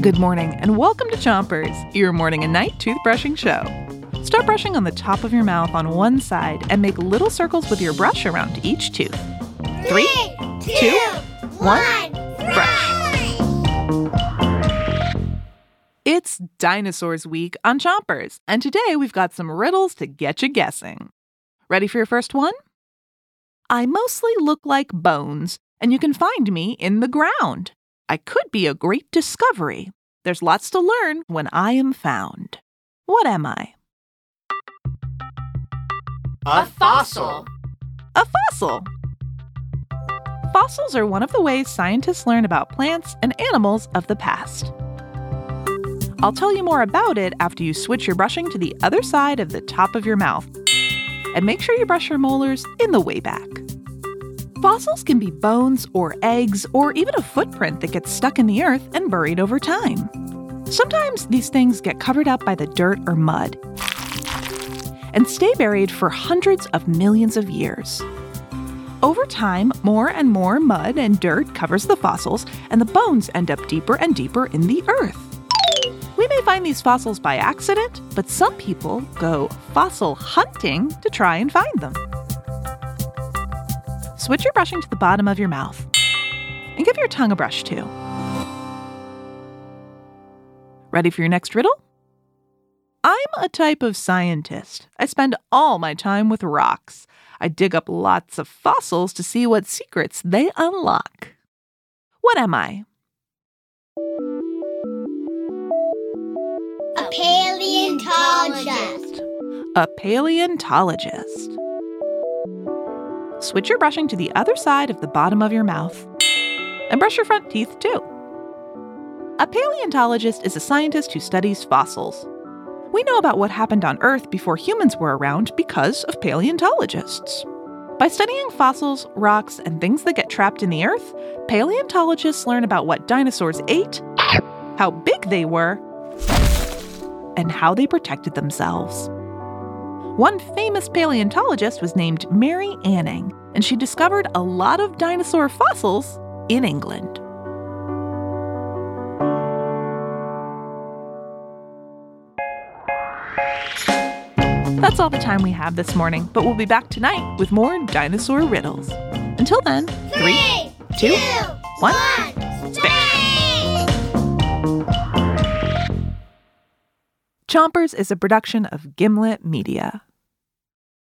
Good morning, and welcome to Chompers, your morning and night toothbrushing show. Start brushing on the top of your mouth on one side and make little circles with your brush around each tooth. Three, two, one, brush. It's Dinosaurs Week on Chompers, and today we've got some riddles to get you guessing. Ready for your first one? I mostly look like bones, and you can find me in the ground. I could be a great discovery. There's lots to learn when I am found. What am I? A fossil. A fossil. Fossils are one of the ways scientists learn about plants and animals of the past. I'll tell you more about it after you switch your brushing to the other side of the top of your mouth. And make sure you brush your molars in the way back. Fossils can be bones or eggs or even a footprint that gets stuck in the earth and buried over time. Sometimes these things get covered up by the dirt or mud and stay buried for hundreds of millions of years. Over time, more and more mud and dirt covers the fossils, and the bones end up deeper and deeper in the earth. We may find these fossils by accident, but some people go fossil hunting to try and find them. Switch your brushing to the bottom of your mouth and give your tongue a brush too. Ready for your next riddle? I'm a type of scientist. I spend all my time with rocks. I dig up lots of fossils to see what secrets they unlock. What am I? A paleontologist. A paleontologist. Switch your brushing to the other side of the bottom of your mouth. And brush your front teeth too. A paleontologist is a scientist who studies fossils. We know about what happened on Earth before humans were around because of paleontologists. By studying fossils, rocks, and things that get trapped in the earth, paleontologists learn about what dinosaurs ate, how big they were, and how they protected themselves. One famous paleontologist was named Mary Anning, and she discovered a lot of dinosaur fossils in England. That's all the time we have this morning, but we'll be back tonight with more dinosaur riddles. Until then, three, two, one, Chompers is a production of Gimlet Media.